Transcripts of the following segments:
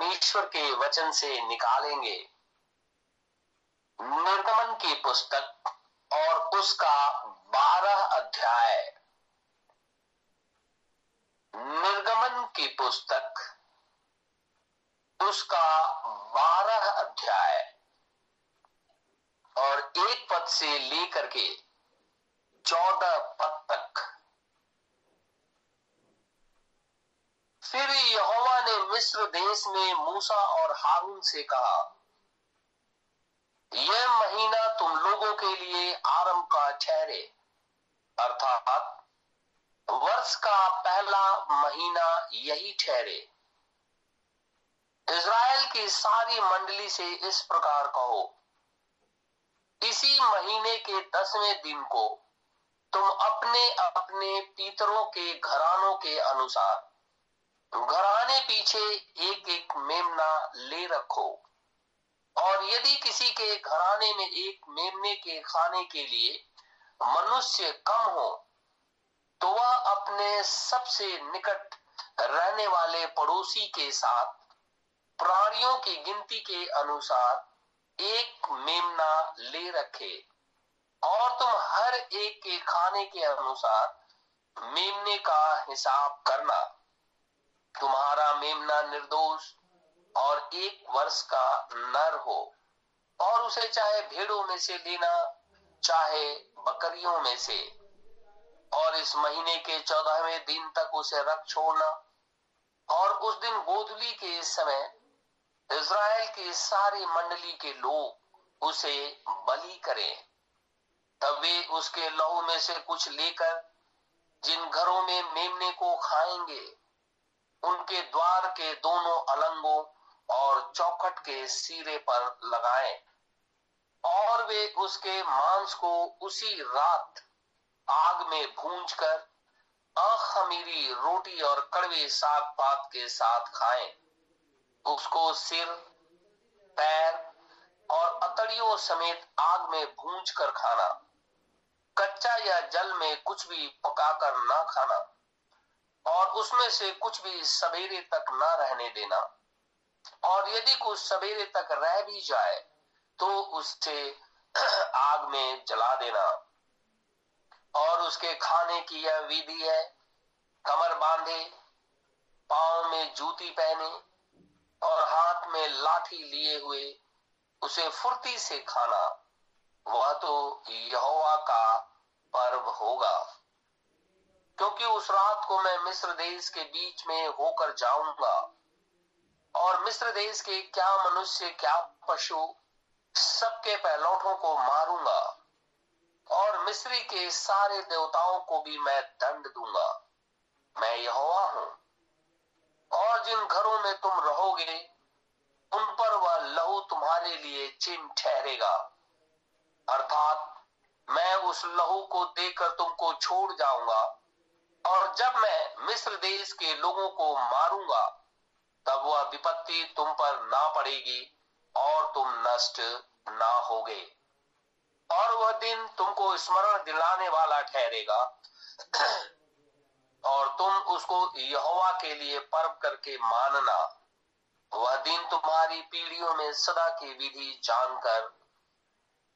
परमेश्वर के वचन से निकालेंगे। निर्गमन की पुस्तक और उसका बारह अध्याय। निर्गमन की पुस्तक, उसका बारह अध्याय। और एक पद से लेकर के चौदह पद तक फिर यहोवा ने मिस्र देश में मूसा और हारून से कहा, यह महीना तुम लोगों के लिए आरंभ का ठहरे। अर्थात, वर्ष का पहला महीना यही ठहरे। इज़राइल की सारी मंडली से इस प्रकार कहो, इसी महीने के दसवें दिन को तुम अपने अपने पीतरों के घरानों के अनुसार घराने पीछे एक एक मेमना ले रखो। और यदि किसी के घराने में एक मेमने के खाने के लिए मनुष्य कम हो तो वह अपने सबसे निकट रहने वाले पड़ोसी के साथ, प्राणियों की गिनती के अनुसार एक मेमना ले रखे। और तुम हर एक के खाने के अनुसार मेमने का हिसाब करना। तुम्हारा मेमना निर्दोष और एक वर्ष का नर हो। और उसे चाहे भेड़ों में से लेना, चाहे बकरियों में से। और इस महीने के चौदहवें दिन तक उसे रख छोड़ना। और उस दिन गोधुली के समय इज़राइल की सारी मंडली के लोग उसे बलि करें। तब वे उसके लहू में से कुछ लेकर जिन घरों में मेमने को खाएँगे उनके द्वार के दोनों अलंगों और चौखट के सिरे पर लगाए। और वे उसके मांस को उसी रात आग में भूंज कर अखमीरी रोटी और कड़वे साग पात के साथ खाएँ। उसको सिर, पैर और अतड़ियों समेत आग में भूंज कर खाना, कच्चा या जल में कुछ भी पकाकर ना खाना। और उसमें से कुछ भी सवेरे तक ना रहने देना। और यदि कुछ सवेरे तक रह भी जाए तो उससे आग में जला देना। और उसके खाने की यह विधि है, कमर बांधे, पाँव में जूती पहने और हाथ में लाठी लिए हुए उसे फुर्ती से खाना। वह तो यहोवा का पर्व होगा। क्योंकि उस रात को मैं मिस्र देश के बीच में होकर जाऊँगा। और मिस्र देश के क्या मनुष्य, क्या पशु, सबके पहलौठों को मारूँगा। और मिस्री के सारे देवताओं को भी मैं दंड दूँगा। मैं यहोवा हूँ। और जिन घरों में तुम रहोगे, उन पर वह लहू तुम्हारे लिए चिन्ह ठहरेगा। अर्थात मैं उस लहू को देकर तुमको छोड़ जाऊँगा। और जब मैं मिस्र देश के लोगों को मारूँगा, तब वह विपत्ति तुम पर ना पड़ेगी और तुम नष्ट ना होगे। और वह दिन तुमको स्मरण दिलाने वाला ठहरेगा। और तुम उसको यहोवा के लिए पर्व करके मानना। वह दिन तुम्हारी पीढ़ियों में सदा की विधि जानकर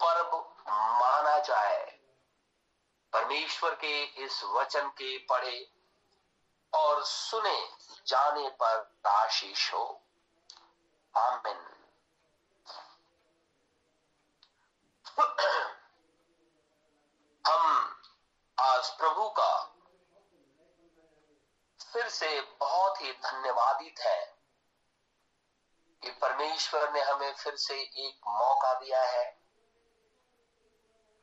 पर्व माना जाए। परमेश्वर के इस वचन के पढ़े और सुने जाने पर आशीष हो। आमिन। हम आज प्रभु का फिर से बहुत ही धन्यवादित है कि परमेश्वर ने हमें फिर से एक मौका दिया है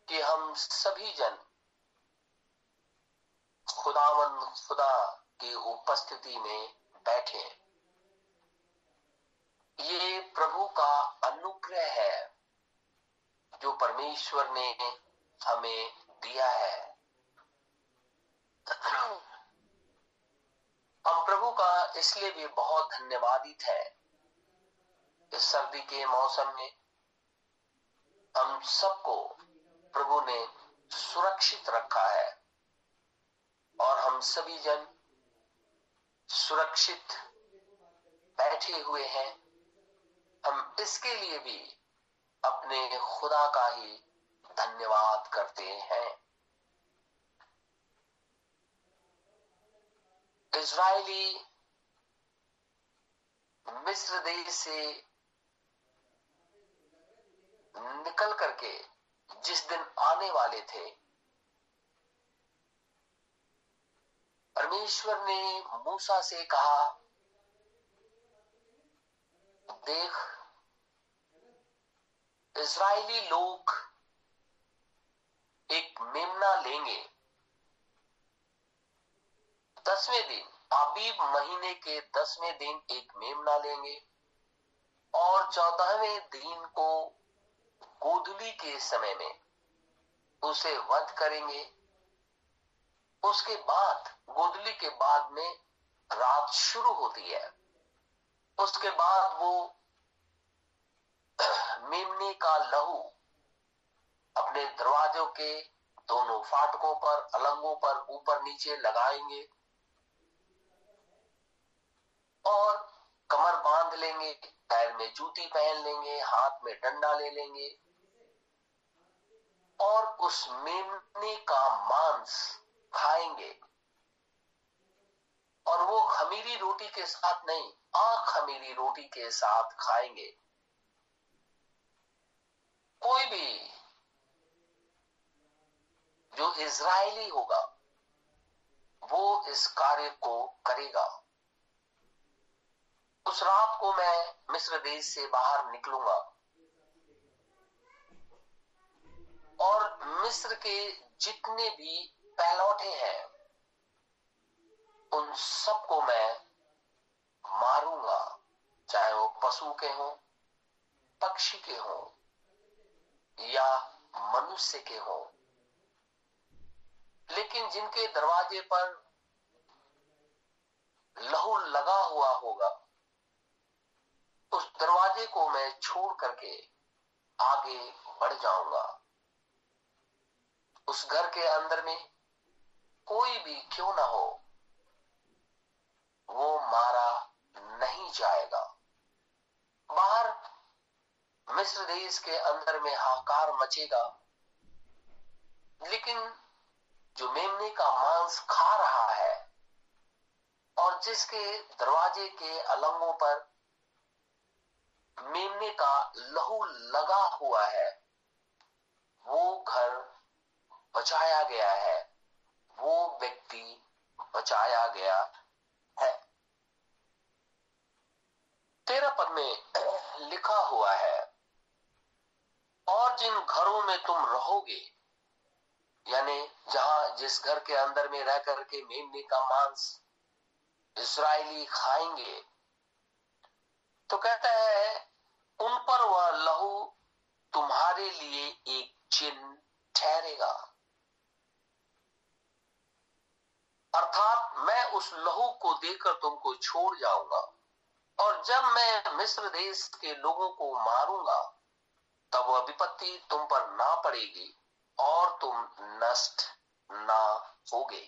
कि हम सभी जन खुदावन खुदा की उपस्थिति में बैठे। ये प्रभु का अनुग्रह है जो परमेश्वर ने हमें दिया है। हम प्रभु का इसलिए भी बहुत धन्यवादित है। इस सर्दी के मौसम में हम सबको प्रभु ने सुरक्षित रखा है। और हम सभी जन सुरक्षित बैठे हुए हैं। हम इसके लिए भी अपने खुदा का ही धन्यवाद करते हैं। इज़राइली मिस्र देश से निकल करके जिस दिन आने वाले थे परमेश्वर ने मूसा से कहा, देख, इज़राइली लोग एक मेमना लेंगे। दसवें दिन अबीब महीने के दसवें दिन एक मेमना लेंगे और चौदहवें दिन को गोधुली के समय में उसे वध करेंगे। उसके बाद गोदली के बाद में रात शुरू होती है। उसके बाद वो मेमने का लहू अपने दरवाजों के दोनों फाटकों पर, अलंगों पर ऊपर नीचे लगाएँगे और कमर बाँध लेंगे, पैर में जूती पहन लेंगे, हाथ में डंडा ले लेंगे और उस मेमने का मांस खाएँगे। और वो खमीरी रोटी के साथ नहीं अखमीरी रोटी के साथ खाएँगे। कोई भी जो इज़राइली होगा, वो इस कार्य को करेगा। उस रात को मैं मिस्र देश से बाहर निकलूँगा। और मिस्र के जितने भी पहलौठे हैं। उन सबको मैं मारूँगा, चाहे वो पशु के हों, पक्षी के हों, या मनुष्य के हों। लेकिन जिनके दरवाजे पर लहू लगा हुआ होगा, उस दरवाजे को मैं छोड़ करके आगे बढ़ जाऊँगा। उस घर के अंदर में कोई भी क्यों ना हो, वो मारा नहीं जाएगा। बाहर मिस्र देश के अंदर में हाहाकार मचेगा। लेकिन जो मेमने का मांस खा रहा है और जिसके दरवाजे के अलंगों पर मेमने का लहू लगा हुआ है, वो घर बचाया गया है। वो व्यक्ति बचाया गया है। तेरह पद में लिखा हुआ है, और जिन घरों में तुम रहोगे, यानी जहाँ जिस घर के अंदर में रह करके मेमने का मांस इसराइली खाएँगे तो कहता है, उन पर वह लहू तुम्हारे लिए एक चिन्ह ठहरेगा। अर्थात मैं उस लहू को देकर तुमको छोड़ जाऊँगा, और जब मैं मिस्र देश के लोगों को मारूँगा, तब वह विपत्ति तुम पर ना पड़ेगी और तुम नष्ट ना होगे।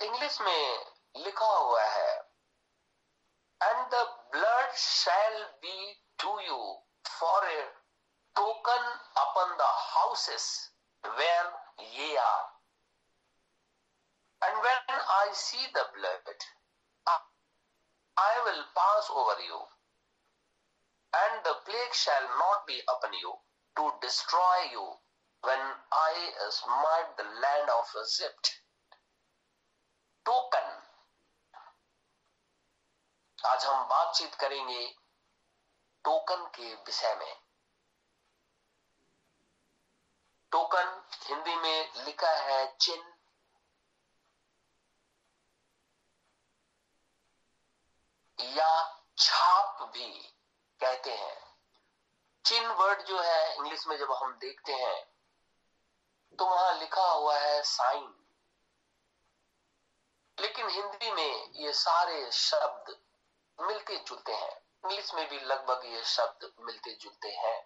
इंग्लिश में लिखा हुआ है and the blood shall be to you for a token upon the houses where ye are And when I see the blood, I will pass over you, and the plague shall not be upon you to destroy you when I smite the land of Egypt. Token आज हम बातचीत करेंगे token के विषय में token Hindi में लिखा है चिन्ह या छाप भी कहते हैं। चिन्ह वर्ड जो है, इंग्लिश में जब हम देखते हैं तो वहाँ लिखा हुआ है साइन लेकिन हिंदी में ये सारे शब्द मिलते जुलते हैं। इंग्लिश में भी लगभग ये शब्द मिलते जुलते हैं।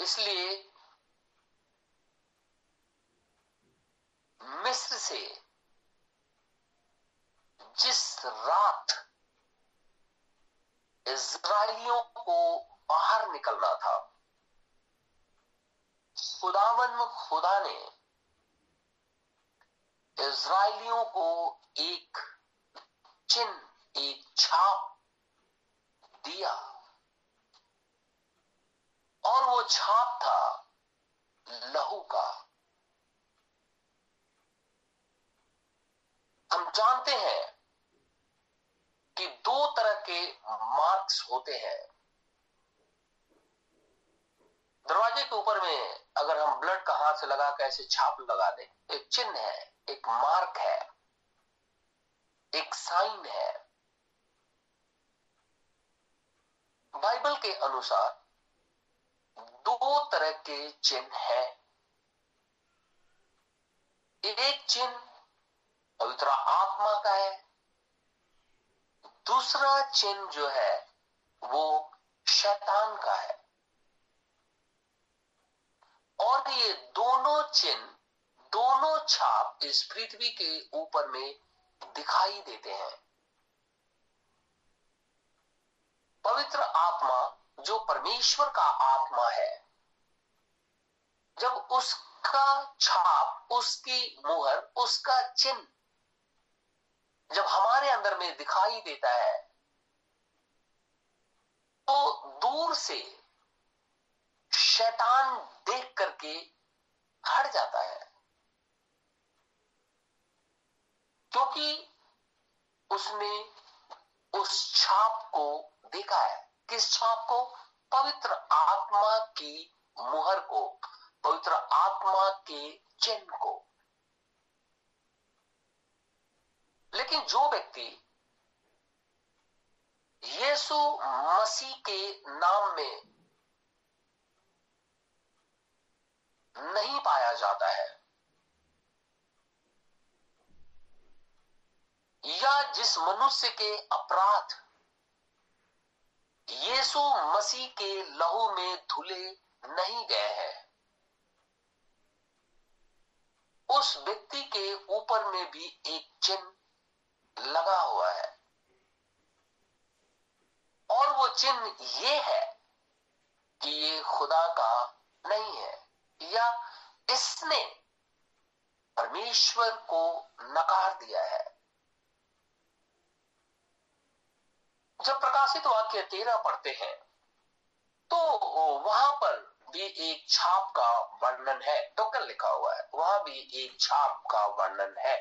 इसलिए मिस्र से जिस रात इज़राइलियों को बाहर निकलना था, खुदावन खुदा ने इज़राइलियों को एक चिन्ह, एक छाप दिया। और वो छाप था लहू का। हम जानते हैं कि दो तरह के मार्क्स होते हैं। दरवाजे के ऊपर में अगर हम ब्लड का हाथ से लगा के ऐसे छाप लगा दें, एक चिन्ह है, एक मार्क है, एक साइन है। बाइबल के अनुसार दो तरह के चिन्ह है। एक चिन्ह पवित्र आत्मा का है दूसरा चिन्ह जो है, वो शैतान का है। और ये दोनों चिन्ह, दोनों छाप इस पृथ्वी के ऊपर में दिखाई देते हैं। पवित्र आत्मा, जो परमेश्वर का आत्मा है, जब उसका छाप, उसकी मुहर, उसका चिन्ह जब हमारे अंदर में दिखाई देता है तो दूर से शैतान देख करके हट जाता है। क्योंकि उसने उस छाप को देखा है। किस छाप को? पवित्र आत्मा की मुहर को, पवित्र आत्मा के चिन्ह को। लेकिन जो व्यक्ति यीशु मसीह के नाम में नहीं पाया जाता है, या जिस मनुष्य के अपराध यीशु मसीह के लहू में धुले नहीं गए हैं, उस व्यक्ति के ऊपर में भी एक चिन्ह लगा हुआ है। और वो चिन्ह ये है कि ये खुदा का नहीं है, या इसने परमेश्वर को नकार दिया है। जब प्रकाशित वाक्य तेरह पढ़ते हैं तो वहाँ पर भी एक छाप का वर्णन है। टोकन लिखा हुआ है, वहाँ भी एक छाप का वर्णन है।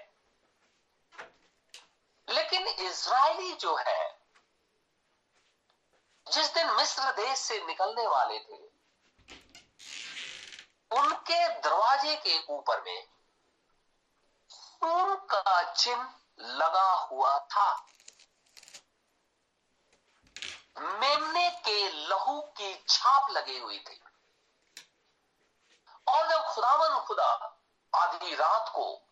लेकिन इज़राइली जो है, जिस दिन मिस्र देश से निकलने वाले थे, उनके दरवाजे के ऊपर में खून का चिन्ह लगा हुआ था। मेमने के लहू की छाप लगी हुई थी। और जब खुदावन खुदा आधी रात को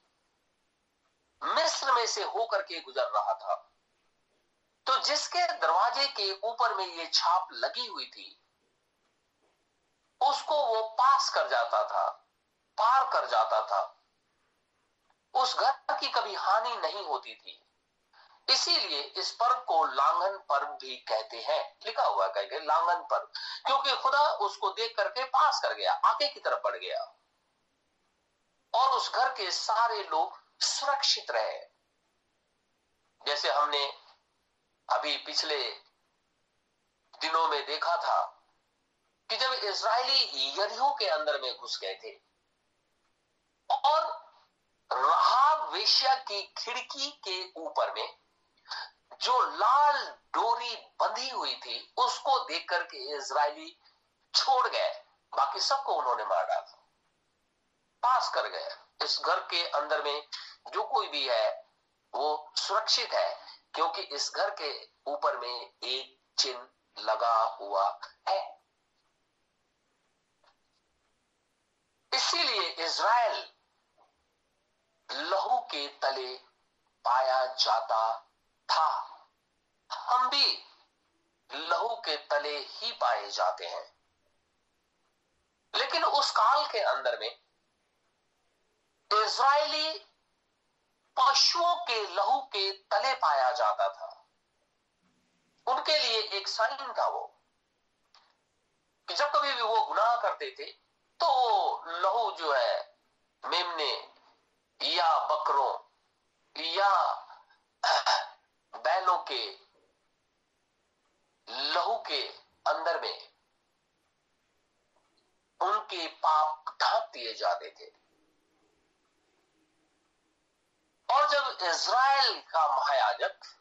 मिस्र में से होकर के गुजर रहा था। तो जिसके दरवाजे के ऊपर में ये छाप लगी हुई थी, उसको वो पास कर जाता था, पार कर जाता था। उस घर की कभी हानि नहीं होती थी। इसीलिए इस पर्व को लांगन पर्व भी कहते हैं, लिखा हुआ कहेंगे लांगन पर्व। क्योंकि खुदा उसको देख करके पास कर गया, आगे की तरफ़ बढ़ गया। और उस घर के सारे लोग सुरक्षित रहे। जैसे हमने अभी पिछले दिनों में देखा था कि जब इसराइली यरीहो के अंदर में घुस गए थे और रहाब वेश्या की खिड़की के ऊपर में जो लाल डोरी बंधी हुई थी, उसको देख करके इसराइली छोड़ गए। बाकी सबको उन्होंने मार डाला। पास कर गए। इस घर के अंदर में जो कोई भी है, वो सुरक्षित है, क्योंकि इस घर के ऊपर में एक चिन्ह लगा हुआ है। इसीलिए इज़राइल लहू के तले पाया जाता था। हम भी लहू के तले ही पाए जाते हैं। लेकिन उस काल के अंदर में इज़राइली पशुओं के लहू के तले पाया जाता था। उनके लिए एक साइन था वो, कि जब कभी भी वो गुनाह करते थे तो वो लहू जो है, मेमने या बकरों या बैलों के लहू के अंदर में उनके पाप ढांप दिए जाते थे। और जब इज़राइल का महायाजक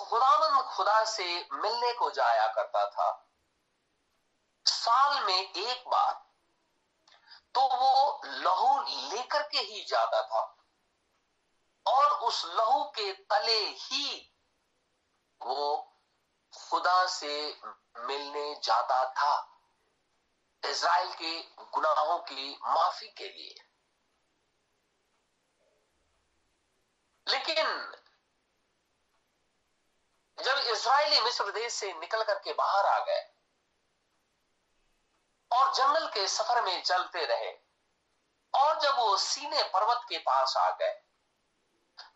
खुदावन खुदा से मिलने को जाया करता था, साल में एक बार तो वो लहू लेकर के ही जाता था और उस लहू के तले ही वो खुदा से मिलने जाता था, इज़राइल के गुनाहों की माफ़ी के लिए। लेकिन जब इसराइली मिस्र देश से निकल करके बाहर आ गए और जंगल के सफ़र में चलते रहे और जब वो सीने पर्वत के पास आ गए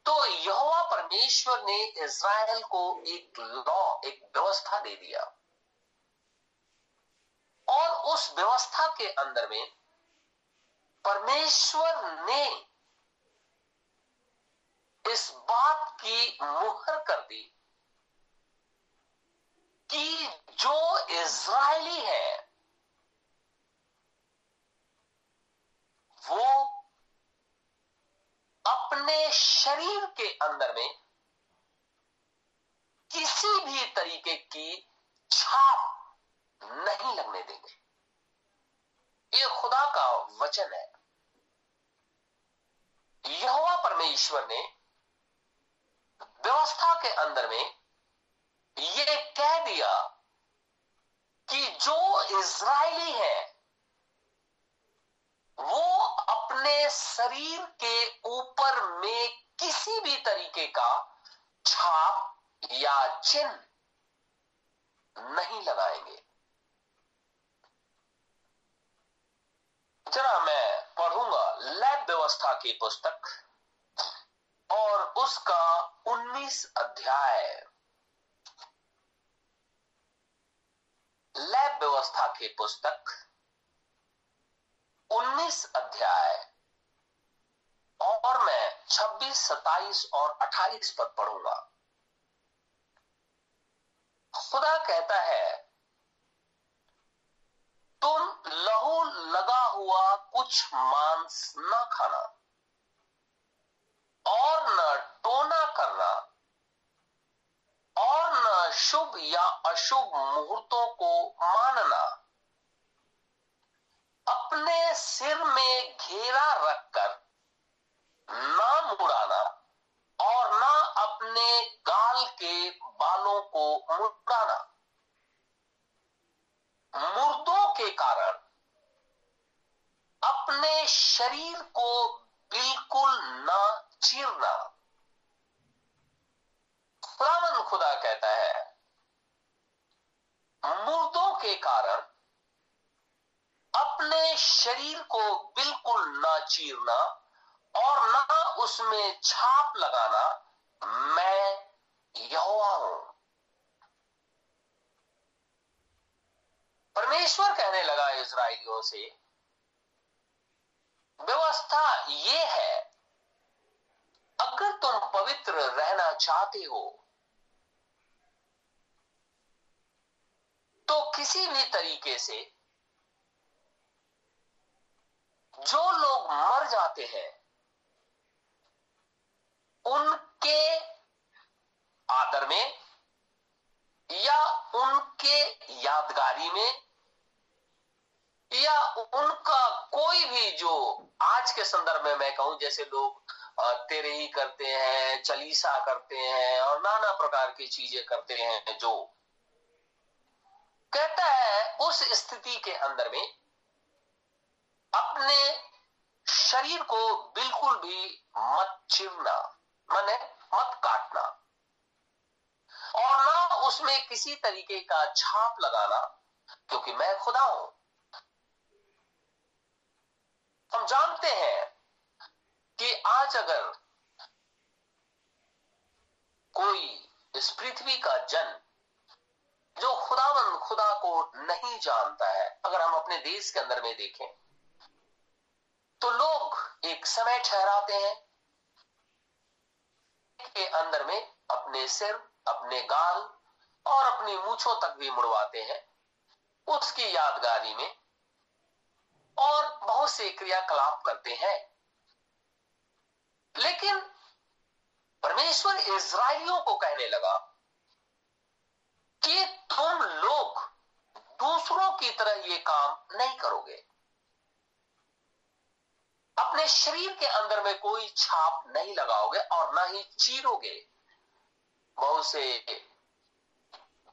तो यहोवा परमेश्वर ने इज़राइल को एक लॉ, एक व्यवस्था दे दिया। और उस व्यवस्था के अंदर में परमेश्वर ने इस बात की मुहर कर दी कि जो इज़राइली है, वो अपने शरीर के अंदर में किसी भी तरीके की छाप नहीं लगने देंगे। ये खुदा का वचन है। यहोवा परमेश्वर ने व्यवस्था के अंदर में ये कह दिया कि जो इज़राइली है, वो अपने शरीर के ऊपर में किसी भी तरीके का छाप या चिन्ह नहीं लगाएँगे। जरा मैं पढ़ूँगा लैब व्यवस्था की पुस्तक। और उसका 19 अध्याय। लैब व्यवस्था की पुस्तक 19 अध्याय। और मैं 26, 27 और 28 पद पढ़ूँगा। खुदा कहता है तुम लहू लगा हुआ कुछ मांस न खाना। और न टोना करना, और न शुभ या अशुभ मुहूर्तों को मानना। अपने सिर में घेरा रखकर ना मुड़ाना और ना अपने गाल के बालों को मुड़ाना। मुर्दों के कारण अपने शरीर को बिल्कुल ना चीरना। खुदावन खुदा कहता है, मुर्दों के कारण अपने शरीर को बिल्कुल ना चीरना और ना उसमें छाप लगाना मैं यहोवा हूँ। परमेश्वर कहने लगा इज़राइलियों से, व्यवस्था ये है अगर तुम पवित्र रहना चाहते हो तो किसी भी तरीके से जो लोग मर जाते हैं, उनके आदर में या उनके यादगारी में या उनका कोई भी जो आज के संदर्भ में मैं कहूँ, जैसे लोग तेरे ही करते हैं, चलीसा करते हैं और नाना प्रकार की चीज़ें करते हैं जो कहता है उस स्थिति के अंदर में अपने शरीर को बिल्कुल भी मत चिरना माने मत काटना और ना उसमें किसी तरीके का छाप लगाना, क्योंकि मैं खुदा हूँ। हम जानते हैं कि आज अगर कोई इस पृथ्वी का जन, जो खुदावन खुदा को नहीं जानता है, अगर हम अपने देश के अंदर में देखें तो लोग एक समय ठहराते हैं, के अंदर में अपने सिर, अपने गाल और अपनी मूछों तक भी मुड़वाते हैं, उसकी यादगारी में, और बहुत से क्रियाकलाप करते हैं। लेकिन परमेश्वर इज़राइलियों को कहने लगा कि तुम लोग दूसरों की तरह ये काम नहीं करोगे। अपने शरीर के अंदर में कोई छाप नहीं लगाओगे और ना ही चीरोगे। बहुत से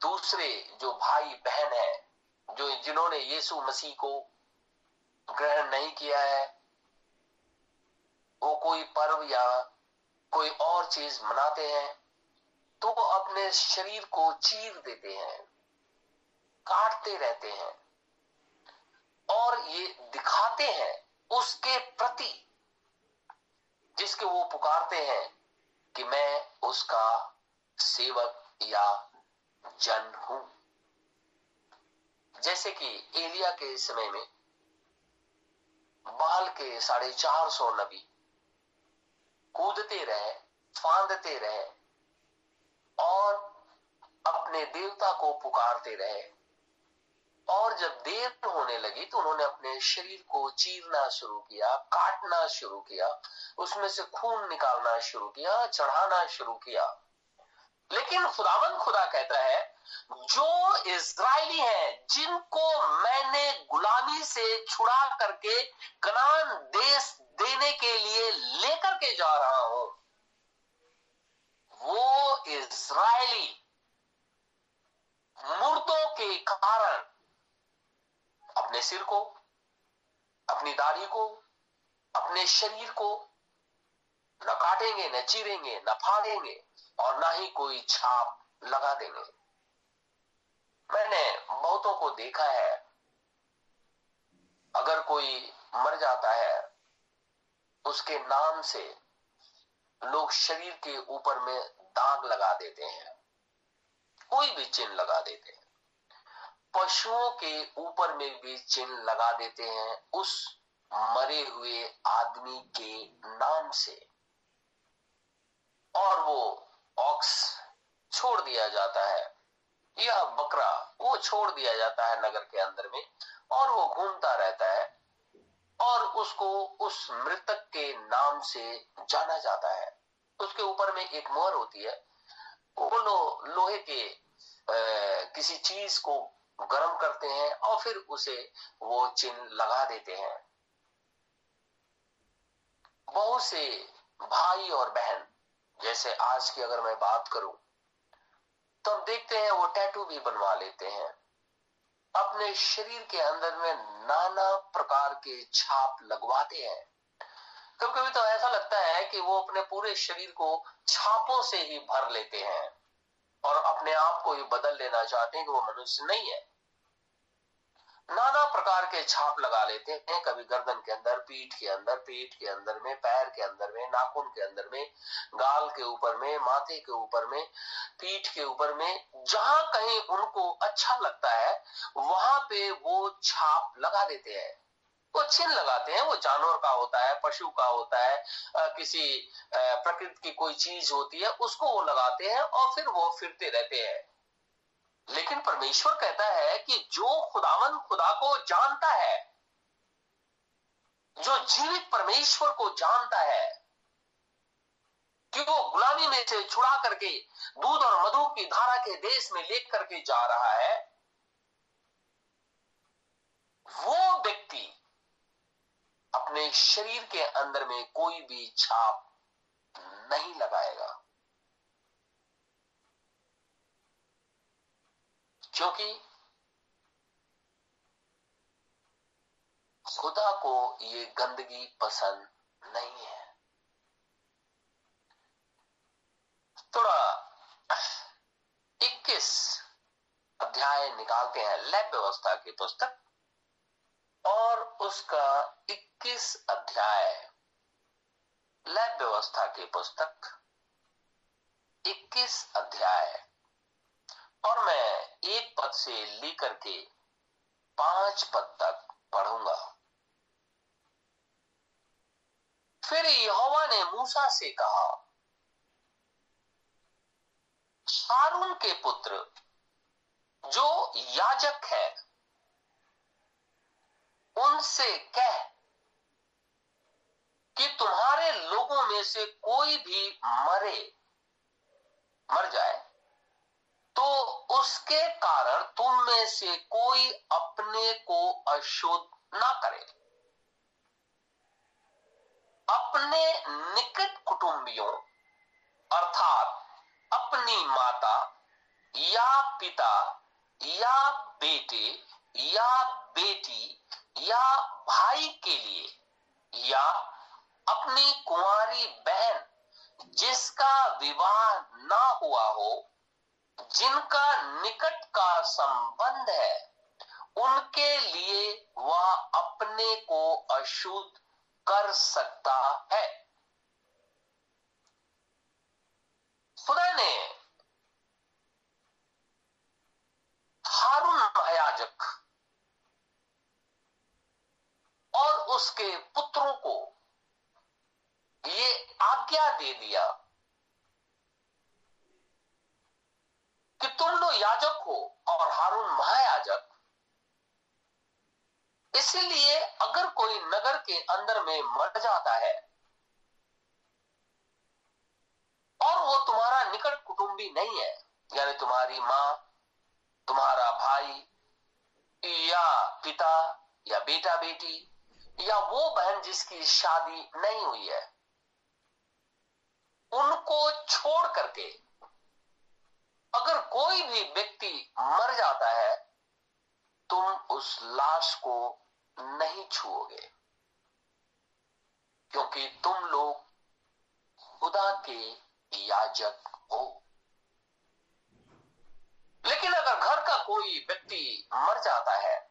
दूसरे जो भाई बहन है, जो जिन्होंने यीशु मसीह को ग्रहण नहीं किया है वो कोई पर्व या कोई और चीज़ मनाते हैं तो वो अपने शरीर को चीर देते हैं, काटते रहते हैं। और ये दिखाते हैं उसके प्रति, जिसके वो पुकारते हैं कि मैं उसका सेवक या जन हूँ। जैसे कि एलिया के समय में, बाल के साढ़े चार सौ नबी कूदते रहे, फांदते रहे और अपने देवता को पुकारते रहे। और जब देर होने लगी तो उन्होंने अपने शरीर को चीरना शुरू किया, काटना शुरू किया, उसमें से खून निकालना शुरू किया, चढ़ाना शुरू किया। लेकिन खुदावन खुदा कहता है, जो इज़राइली हैं, जिनको मैंने गुलामी से छुड़ा करके कनान देश देने के लिए लेकर के जा रहा हूँ, वो इज़राइली मुर्दों के कारण अपने सिर को, अपनी दाढ़ी को, अपने शरीर को न काटेंगे, न चीरेंगे, न फाड़ेंगे और ना ही कोई छाप लगा देंगे। मैंने बहुतों को देखा है। अगर कोई मर जाता है उसके नाम से लोग शरीर के ऊपर में दाग लगा देते हैं, कोई भी चिन्ह लगा देते हैं। पशुओं के ऊपर में भी चिन्ह लगा देते हैं उस मरे हुए आदमी के नाम से। और वो ऑक्स छोड़ दिया जाता है। या बकरा वो छोड़ दिया जाता है नगर के अंदर में और वो घूमता रहता है और उसको उस मृतक के नाम से जाना जाता है। उसके ऊपर में एक मोहर होती है। वो लो, लोहे के आ, किसी चीज़ को गर्म करते हैं और फिर उसे वो चिन्ह लगा देते हैं। बहुत से भाई और बहन जैसे आज की अगर मैं बात करूँ तो हम देखते हैं वो टैटू भी बनवा लेते हैं। अपने शरीर के अंदर में नाना प्रकार के छाप लगवाते हैं। कभी कभी तो ऐसा लगता है कि वो अपने पूरे शरीर को छापों से ही भर लेते हैं और अपने आप को ही बदल लेना चाहते हैं कि वो मनुष्य नहीं है। नाना प्रकार के छाप लगा लेते हैं, कभी गर्दन के अंदर, पीठ के अंदर पेट के अंदर में, पैर के अंदर में, नाखून के अंदर में, गाल के ऊपर में, माथे के ऊपर में, पीठ के ऊपर में, जहाँ कहीं उनको अच्छा लगता है, वहाँ पे वो छाप लगा देते हैं। वो चिन्ह लगाते हैं, वो जानवर का होता है, पशु का होता है किसी प्रकृति की कोई चीज़ होती है, उसको वो लगाते हैं और फिर वो फिरते रहते हैं। लेकिन परमेश्वर कहता है कि जो खुदावन खुदा को जानता है, जो जीवित परमेश्वर को जानता है, कि वो गुलामी में से छुड़ा करके दूध और मधु की धारा के देश में लेकर करके जा रहा है, वो व्यक्ति अपने शरीर के अंदर में कोई भी छाप नहीं लगाएगा। क्योंकि खुदा को ये गंदगी पसंद नहीं है। थोड़ा 21 अध्याय निकालते हैं लैब व्यवस्था की पुस्तक। और उसका 21 अध्याय लैब व्यवस्था के पुस्तक। 21 अध्याय। और मैं एक पद से लेकर के पाँच पद तक पढ़ूँगा। फिर यहोवा ने मूसा से कहा, हारून के पुत्र, जो याजक है, उनसे कह कि तुम्हारे लोगों में से कोई भी मरे, मर जाए। तो उसके कारण तुम में से कोई अपने को अशुद्ध ना करे। अपने निकट कुटुंबियों, अर्थात अपनी माता या पिता या बेटे या बेटी या भाई के लिए या अपनी कुंवारी बहन जिसका विवाह ना हुआ हो जिनका निकट का संबंध है, उनके लिए वह अपने को अशुद्ध कर सकता है। खुदा ने हारून महायाजक और उसके पुत्रों को ये आज्ञा दे दिया कि तुम लोग याजक हो और हारून महायाजक इसीलिए अगर कोई नगर के अंदर में मर जाता है, और वो तुम्हारा निकट कुटुंबी नहीं है, यानी तुम्हारी माँ, तुम्हारा भाई, या पिता, या बेटा बेटी या वो बहन जिसकी शादी नहीं हुई है, उनको छोड़ करके अगर कोई भी व्यक्ति मर जाता है, तुम उस लाश को नहीं छुओगे। क्योंकि तुम लोग खुदा के याजक हो। लेकिन अगर घर का कोई व्यक्ति मर जाता है,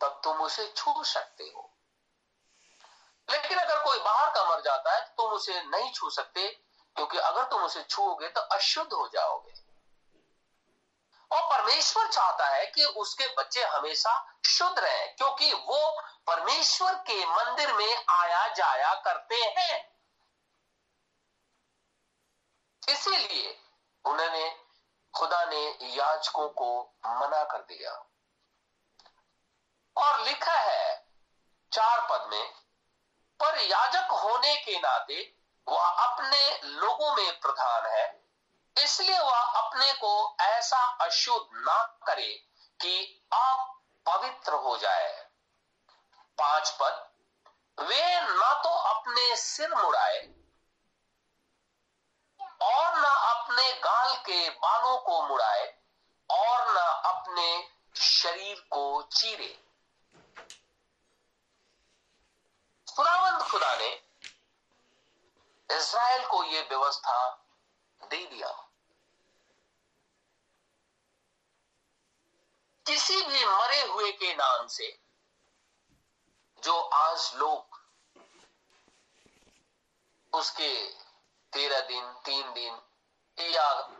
तब तुम उसे छू सकते हो। लेकिन अगर कोई बाहर का मर जाता है तो तुम उसे नहीं छू सकते। क्योंकि अगर तुम उसे छूओगे तो अशुद्ध हो जाओगे। और परमेश्वर चाहता है कि उसके बच्चे हमेशा शुद्ध रहे, क्योंकि वो परमेश्वर के मंदिर में आया जाया करते हैं। इसीलिए उन्होंने खुदा ने याजकों को मना कर दिया। और लिखा है चार पद में, पर याजक होने के नाते वह अपने लोगों में प्रधान है। इसलिए वह अपने को ऐसा अशुद्ध ना करे कि आप पवित्र हो जाए। पाँच पद, वे ना तो अपने सिर मुड़ाए और न अपने गाल के बालों को मुड़ाए और न अपने शरीर को चीरे। खुदावंत खुदा ने इसराइल को यह व्यवस्था दे दिया। किसी भी मरे हुए के नाम से, जो आज लोग उसके तेरह दिन, तीन दिन, या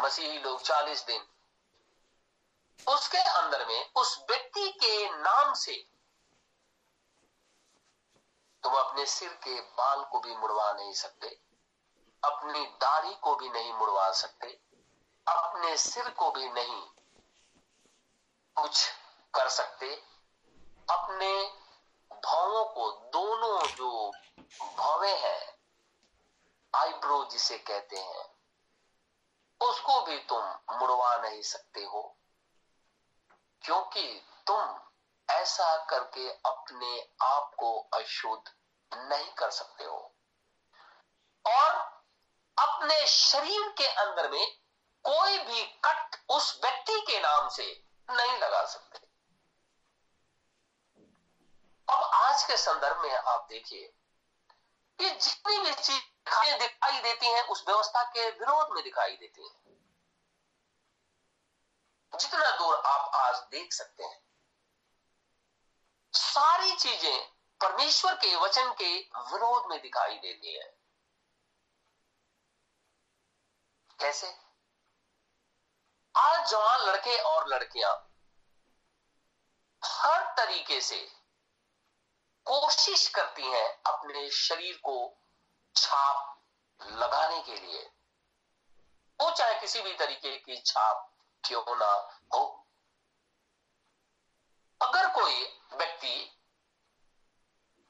मसीही लोग चालीस दिन, उसके अंदर में, उस व्यक्ति के नाम से तुम अपने सिर के बाल को भी मुड़वा नहीं सकते, अपनी दाढ़ी को भी नहीं मुड़वा सकते, अपने सिर को भी नहीं कुछ कर सकते। अपने भावों को दोनों जो भावे हैं, आईब्रो जिसे कहते हैं, उसको भी तुम मुड़वा नहीं सकते हो, क्योंकि तुम ऐसा करके अपने आप को अशुद्ध नहीं कर सकते हो। और अपने शरीर के अंदर में कोई भी कट उस व्यक्ति के नाम से नहीं लगा सकते। अब आज के संदर्भ में आप देखिए कि जितनी भी चीज़ दिखाई देती हैं, उस व्यवस्था के विरोध में दिखाई देती हैं। जितना दूर आप आज देख सकते हैं सारी चीज़ें परमेश्वर के वचन के विरोध में दिखाई देती है। कैसे? आज जवान लड़के और लड़कियाँ हर तरीके से कोशिश करती हैं अपने शरीर को छाप लगाने के लिए, वो चाहे किसी भी तरीके की छाप क्यों ना हो। अगर कोई व्यक्ति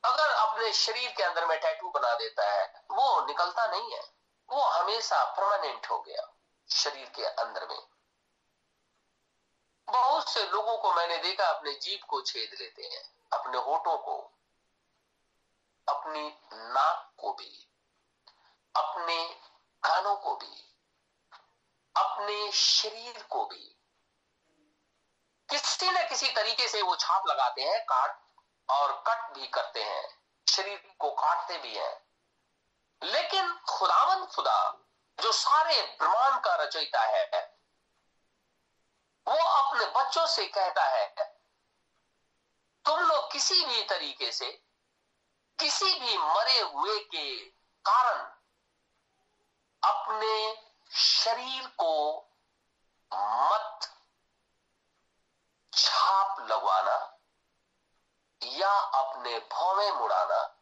अगर अपने शरीर के अंदर में टैटू बना देता है, वो निकलता नहीं है। वो हमेशा परमानेंट हो गया शरीर के अंदर में। बहुत से लोगों को मैंने देखा अपने जीप को छेद लेते हैं, अपने होठों को, अपनी नाक को भी, अपने कानों को भी, अपने शरीर को भी। किसी न किसी तरीके से वो छाप लगाते हैं, काट और कट भी करते हैं। शरीर को काटते भी हैं। लेकिन खुदावन खुदा, जो सारे ब्रह्मांड का रचयिता है, वो अपने बच्चों से कहता है, तुम लोग किसी भी तरीके से, किसी भी मरे हुए के कारण अपने शरीर को मत छाप लगवाना, या अपने भौवे मुड़ाना,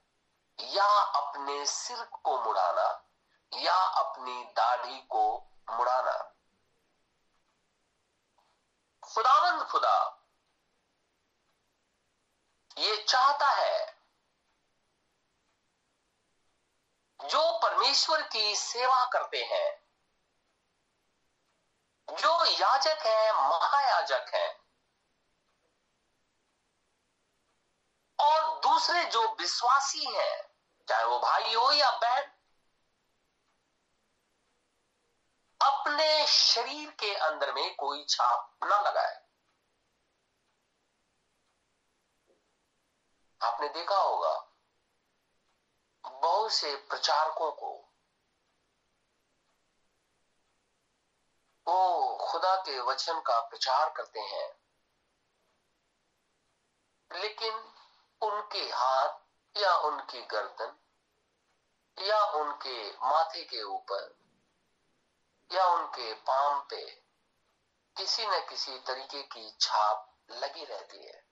या अपने सिर को मुड़ाना, या अपनी दाढ़ी को मुड़ाना। खुदावंद खुदा, ये चाहता है जो परमेश्वर की सेवा करते हैं, जो याजक है, महायाजक है और दूसरे जो विश्वासी हैं, चाहे वो भाई हो या बहन, अपने शरीर के अंदर में कोई छाप ना लगाए। आपने देखा होगा, बहुत से प्रचारकों को, वो खुदा के वचन का प्रचार करते हैं, लेकिन उनके हाथ या उनकी गर्दन या उनके माथे के ऊपर या उनके पाम पे किसी न किसी तरीके की छाप लगी रहती है।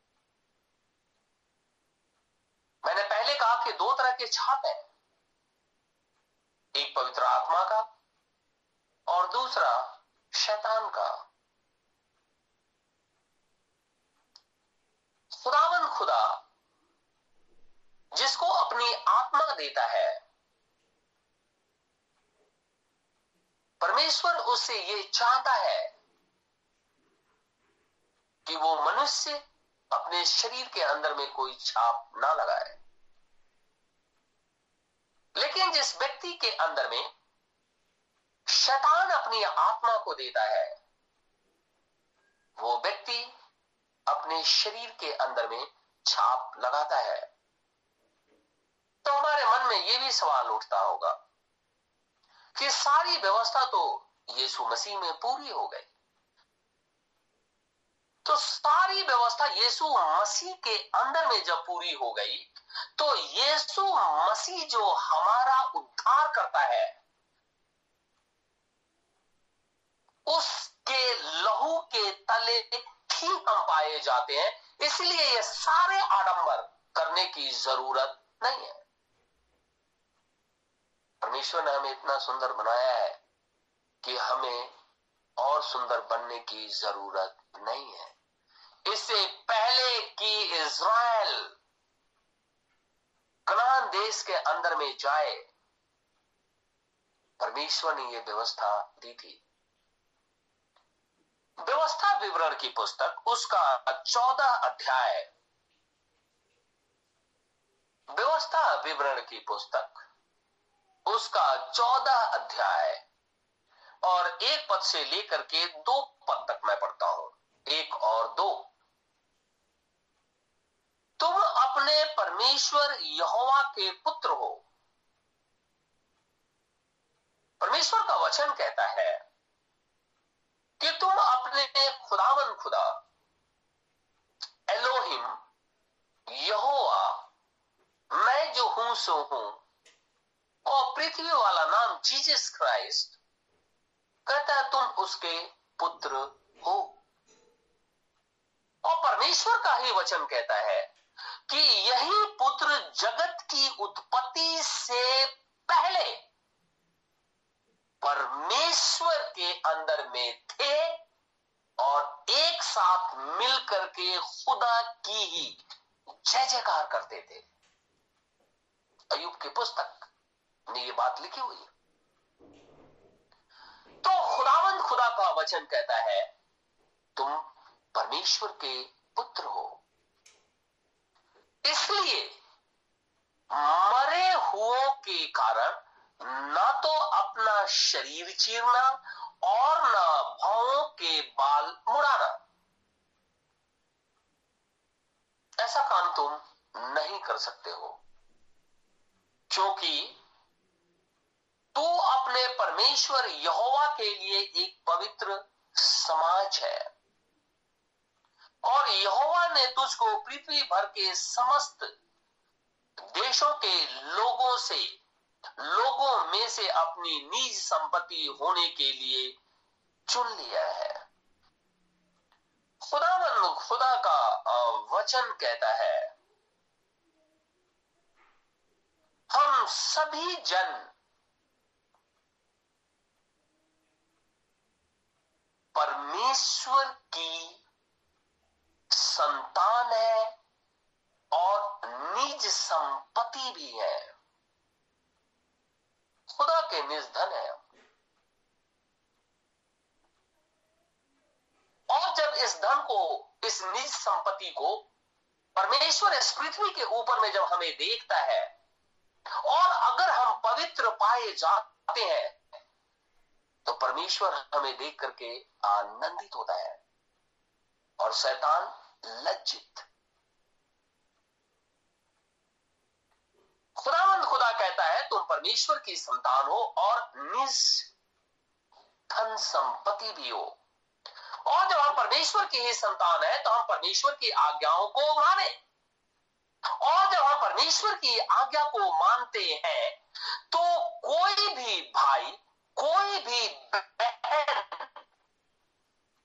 मैंने पहले कहा कि दो तरह के छाप है। एक पवित्र आत्मा का और दूसरा शैतान का। खुदावन खुदा जिसको अपनी आत्मा देता है। परमेश्वर उससे ये चाहता है कि वो मनुष्य अपने शरीर के अंदर में कोई छाप ना लगाए। लेकिन जिस व्यक्ति के अंदर में शैतान अपनी आत्मा को देता है, वो व्यक्ति अपने शरीर के अंदर में छाप लगाता है। तो हमारे मन में यह भी सवाल उठता होगा कि सारी व्यवस्था तो यीशु मसीह में पूरी हो गई। तो सारी व्यवस्था यीशु मसीह के अंदर में जब पूरी हो गई तो यीशु मसीह जो हमारा उद्धार करता है, उसके लहू के तले ही हम पाए जाते हैं। इसलिए ये सारे आडंबर करने की ज़रूरत नहीं है। परमेश्वर ने हमें इतना सुंदर बनाया है कि हमें और सुंदर बनने की ज़रूरत नहीं है। इससे पहले कि इज़राइल कनान देश के अंदर में जाए, परमेश्वर ने यह व्यवस्था दी थी। व्यवस्था विवरण की पुस्तक, उसका चौदह अध्याय। व्यवस्था विवरण की पुस्तक उसका चौदह अध्याय। और एक पद से लेकर के दो पद तक मैं पढ़ता हूँ। एक और दो। तुम अपने परमेश्वर यहोवा के पुत्र हो। परमेश्वर का वचन कहता है कि तुम अपने खुदावन खुदा, एलोहिम, यहोवा, मैं जो हूँ सो हूँ। और पृथ्वी वाला नाम जीसस क्राइस्ट, कहता है, तुम उसके पुत्र हो। और परमेश्वर का ही वचन कहता है कि यही पुत्र जगत की उत्पत्ति से पहले परमेश्वर के अंदर में थे और एक साथ मिलकर के खुदा की ही जय जयकार करते थे। अयुब की पुस्तक में ये बात लिखी हुई है। तो खुदावंद खुदा का वचन कहता है, तुम परमेश्वर के पुत्र हो। इसलिए मरे हुओं के कारण ना तो अपना शरीर चीरना और ना भावों के बाल मुड़ाना। ऐसा काम तुम नहीं कर सकते हो, क्योंकि तू अपने परमेश्वर यहोवा के लिए एक पवित्र समाज है। और यहोवा ने तुझको पृथ्वी भर के समस्त देशों के लोगों से, लोगों में से अपनी निज संपत्ति होने के लिए चुन लिया है। खुदा खुदा का वचन कहता है, हम सभी जन परमेश्वर की संतान है और निज संपत्ति भी है। खुदा के निज धन है। और जब इस धन को, इस निज संपत्ति को परमेश्वर इस पृथ्वी के ऊपर में जब हमें देखता है, और अगर हम पवित्र पाए जाते हैं तो परमेश्वर हमें देख करके आनंदित होता है। और शैतान लज्जित। खुदावंद खुदा कहता है, तुम परमेश्वर की संतान हो और निज धन संपत्ति भी हो। और जब हम परमेश्वर की ही संतान है तो हम परमेश्वर की आज्ञाओं को माने। और जब हम परमेश्वर की आज्ञा को मानते हैं तो कोई भी भाई कोई भी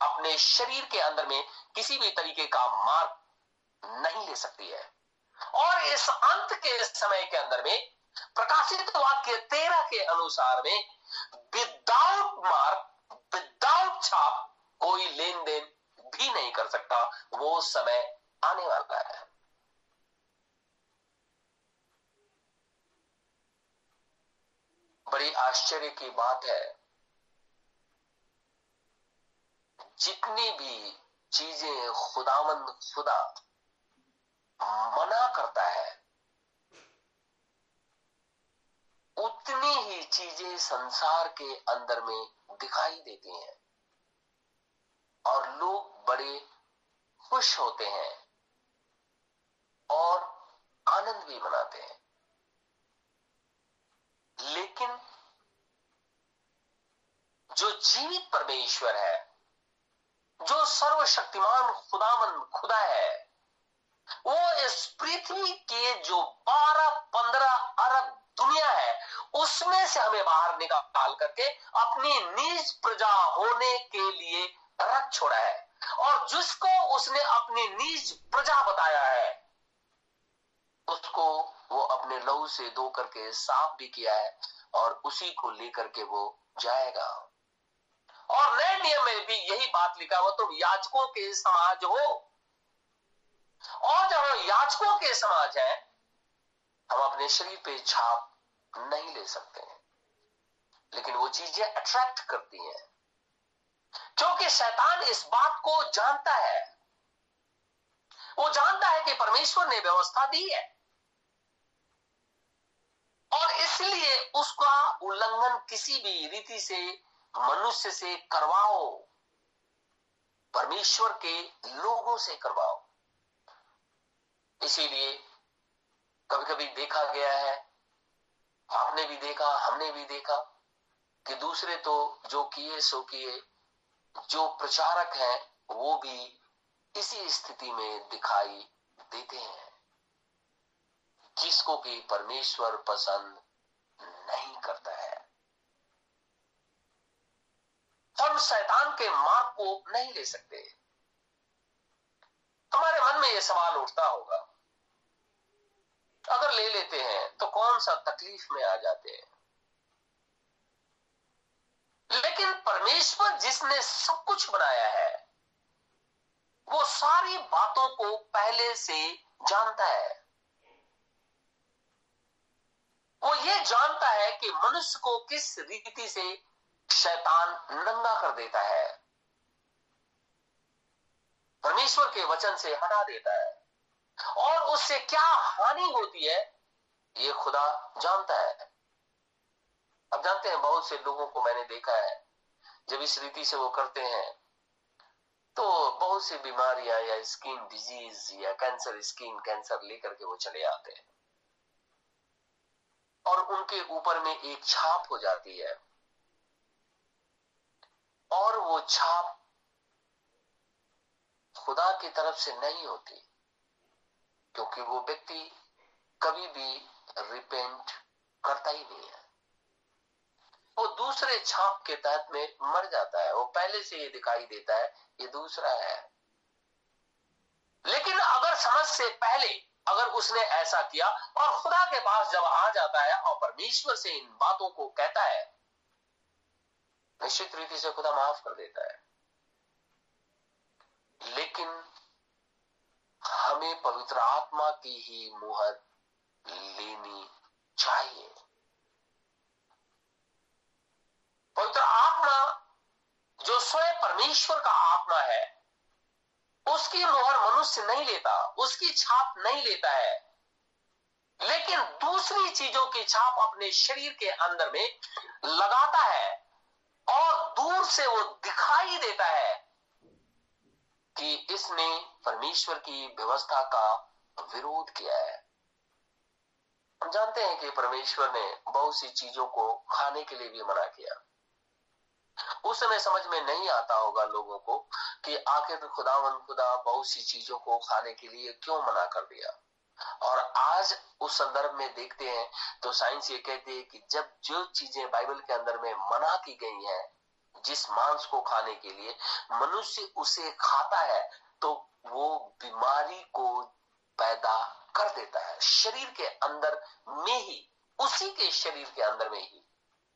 अपने शरीर के अंदर में किसी भी तरीके का मार्ग नहीं ले सकती है। और इस अंत के समय के अंदर में, प्रकाशित वाक्य तेरह के अनुसार में विदाउट मार्क विदाउट छाप, कोई लेन देन भी नहीं कर सकता। वो समय आने वाला है। बड़ी आश्चर्य की बात है। जितनी भी चीज़ें खुदावंद खुदा मना करता है, उतनी ही चीज़ें संसार के अंदर में दिखाई देती हैं और लोग बड़े खुश होते हैं और आनंद भी मनाते हैं। लेकिन जो जीवित परमेश्वर है, जो सर्वशक्तिमान खुदामन खुदा है, वो इस पृथ्वी के जो 12-15 अरब दुनिया है, उसमें से हमें बाहर निकाल करके अपनी निज प्रजा होने के लिए रख छोड़ा है। और जिसको उसने अपनी निज प्रजा बताया है, उसको वो अपने लहू से धो करके साफ़ भी किया है और उसी को लेकर के वो जाएगा। और नए नियम में भी यही बात लिखा हुआ, तुम याचकों के समाज हो। और जब हम याचकों के समाज है, हम अपने शरीर पे छाप नहीं ले सकते हैं। लेकिन वो चीज़ें अट्रैक्ट करती हैं। क्योंकि शैतान इस बात को जानता है। वो जानता है कि परमेश्वर ने व्यवस्था दी है। और इसलिए उसका उल्लंघन किसी भी रीति से, मनुष्य से करवाओ। परमेश्वर के लोगों से करवाओ। इसीलिए कभी कभी देखा गया है, आपने भी देखा, हमने भी देखा, कि दूसरे तो जो किए, सो किए। जो प्रचारक है, वो भी इसी स्थिति में दिखाई देते हैं। जिसको कि परमेश्वर पसंद नहीं करता है। हम शैतान के मार्ग को नहीं ले सकते। हमारे मन में यह सवाल उठता होगा, अगर ले लेते हैं तो कौन सा तकलीफ़ में आ जाते हैं? लेकिन परमेश्वर जिसने सब कुछ बनाया है, वो सारी बातों को पहले से जानता है। वो ये जानता है कि मनुष्य को किस रीति से शैतान नंगा कर देता है। परमेश्वर के वचन से हटा देता है। और उससे क्या हानि होती है, ये खुदा जानता है। अब जानते हैं, बहुत से लोगों को मैंने देखा है, जब इस रीति से वो करते हैं तो बहुत सी बीमारियाँ या स्किन डिज़ीज़ या कैंसर स्किन कैंसर लेकर के वो चले आते हैं। और उनके ऊपर में एक छाप हो जाती है। और वो छाप खुदा की तरफ़ से नहीं होती, क्योंकि वो व्यक्ति कभी भी रिपेंट करता ही नहीं है। वो दूसरे छाप के तहत में मर जाता है। वो पहले से ये दिखाई देता है, ये दूसरा है। लेकिन अगर समझ से पहले अगर उसने ऐसा किया और खुदा के पास जब आ जाता है और परमेश्वर से इन बातों को कहता है, निश्चित रीति से खुदा माफ़ कर देता है। लेकिन हमें पवित्र आत्मा की ही मुहर लेनी चाहिए। पवित्र आत्मा जो स्वयं परमेश्वर का आत्मा है उसकी मोहर मनुष्य नहीं लेता, उसकी छाप नहीं लेता है। लेकिन दूसरी चीज़ों की छाप अपने शरीर के अंदर में लगाता है और दूर से वो दिखाई देता है कि इसने परमेश्वर की व्यवस्था का विरोध किया है। हम जानते हैं कि परमेश्वर ने बहुत सी चीज़ों को खाने के लिए भी मना किया। उस समय समझ में नहीं आता होगा लोगों को कि आखिर खुदावन खुदा बहुत सी चीज़ों को खाने के लिए क्यों मना कर दिया। और आज उस संदर्भ में देखते हैं तो साइंस ये कहती है कि जब जो चीज़ें बाइबल के अंदर में मना की गई हैं, जिस मांस को खाने के लिए मनुष्य उसे खाता है तो वो बीमारी को पैदा कर देता है। शरीर के अंदर में ही, उसी के शरीर के अंदर में ही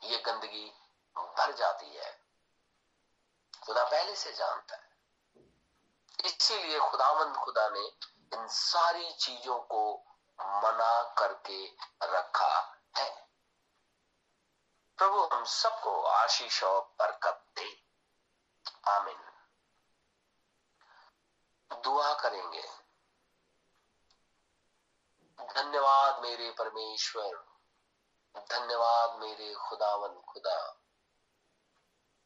ये गंदगी भर जाती है। खुदा पहले से जानता है। इसीलिए खुदावंद खुदा ने इन सारी चीज़ों को मना करके रखा है। प्रभु, हम सबको आशीष और बरकत दे। आमिन। दुआ करेंगे। धन्यवाद मेरे परमेश्वर। धन्यवाद मेरे खुदावन खुदा।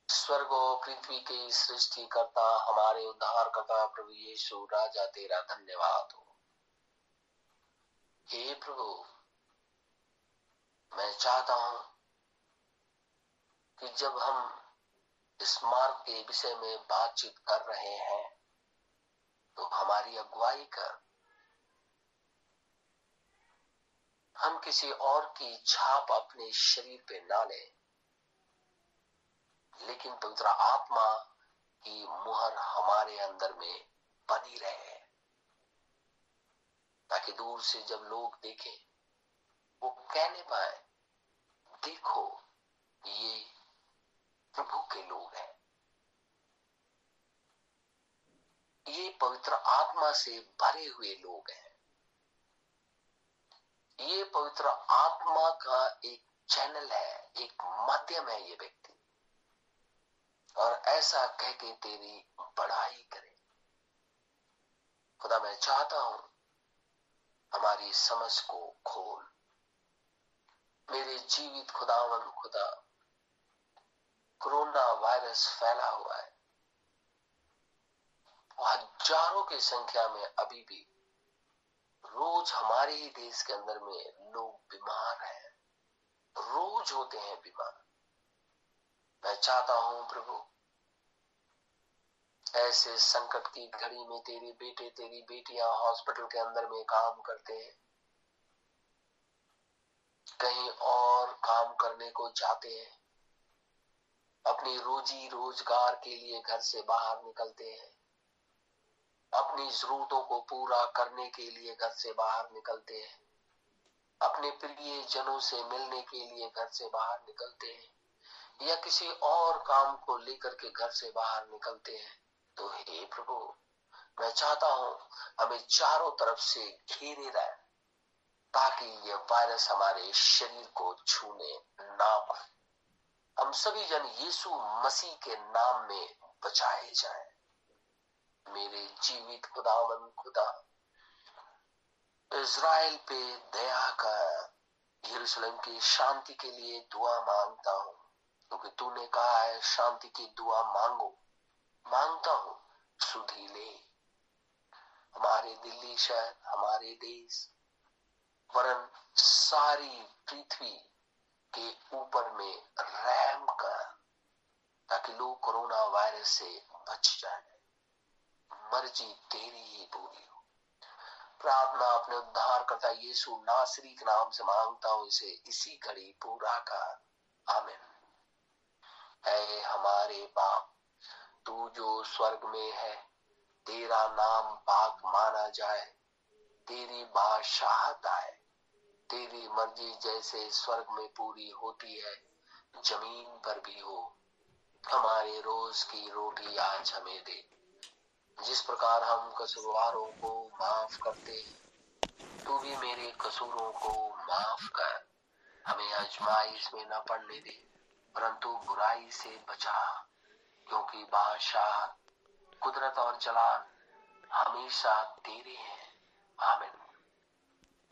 स्वर्ग और पृथ्वी के सृष्टि करता, हमारे उद्धार करता, प्रभु यीशु राजा तेरा धन्यवाद हो। हे प्रभु, मैं चाहता हूँ कि जब हम इस मार्ग के विषय में बातचीत कर रहे हैं तो हमारी अगुवाई कर। हम किसी और की छाप अपने शरीर पे ना लें। लेकिन पवित्र आत्मा की मुहर हमारे अंदर में बनी रहे। ताकि दूर से जब लोग देखें, वो कहने पाए, देखो, ये प्रभु के लोग हैं। ये पवित्र आत्मा से भरे हुए लोग हैं। ये पवित्र आत्मा का एक चैनल है, एक माध्यम है ये व्यक्ति। और ऐसा कह के तेरी बड़ाई करे। खुदा, मैं चाहता हूँ हमारी समझ को खोल। मेरे जीवित खुदावन, खुदा, कोरोना वायरस फैला हुआ है। हज़ारों की संख्या में अभी भी रोज हमारे ही देश के अंदर में लोग बीमार हैं। रोज होते हैं बीमार। मैं चाहता हूँ प्रभु ऐसे संकट की घड़ी में तेरे बेटे, तेरी बेटियाँ हॉस्पिटल के अंदर में काम करते हैं। कहीं और काम करने को जाते हैं। अपनी रोजी रोज़गार के लिए घर से बाहर निकलते हैं। अपनी जरूरतों को पूरा करने के लिए घर से बाहर निकलते हैं। अपने प्रिय जनों से मिलने के लिए घर से बाहर निकलते हैं। या किसी और काम को लेकर के घर से बाहर निकलते हैं। तो हे प्रभु, मैं चाहता हूँ हमें चारों तरफ़ से घेरे रहे ताकि ये वायरस हमारे शरीर को छूने ना पाए। हम सभी जन यीशु मसीह के नाम में बचाए जाए। मेरे जीवित खुदावन खुदा, इज़राइल पे दया कर यरूशलेम की शांति के लिए दुआ माँगता हूँ, क्योंकि तूने कहा है, शांति की दुआ मांगो। माँगता हूँ सुधी ले हमारे दिल्ली शहर, हमारे देश, वरन सारी पृथ्वी के ऊपर में रहम कर ताकि लोग कोरोना वायरस से बच जाए। मर्ज़ी तेरी ही पूरी हो। प्रार्थना अपने उद्धार करता यीशु नासरी के नाम से माँगता हूँ, इसे इसी घड़ी पूरा कर। आमिन। हमारे बाप तू जो स्वर्ग में है, तेरा नाम पाक माना जाए। तेरी बादशाहत आए। तेरी मर्ज़ी जैसे स्वर्ग में पूरी होती है, ज़मीन पर भी हो। हमारे रोज की रोटी आज हमें दे। जिस प्रकार हम कसूरवारों को माफ़ करते हैं, तू भी मेरे कसूरों को माफ़ कर। हमें आजमाइश में न पड़ने दे, परंतु बुराई से बचा। क्योंकि बादशाह कुदरत और जलाल हमेशा तेरे हैं। आमिन।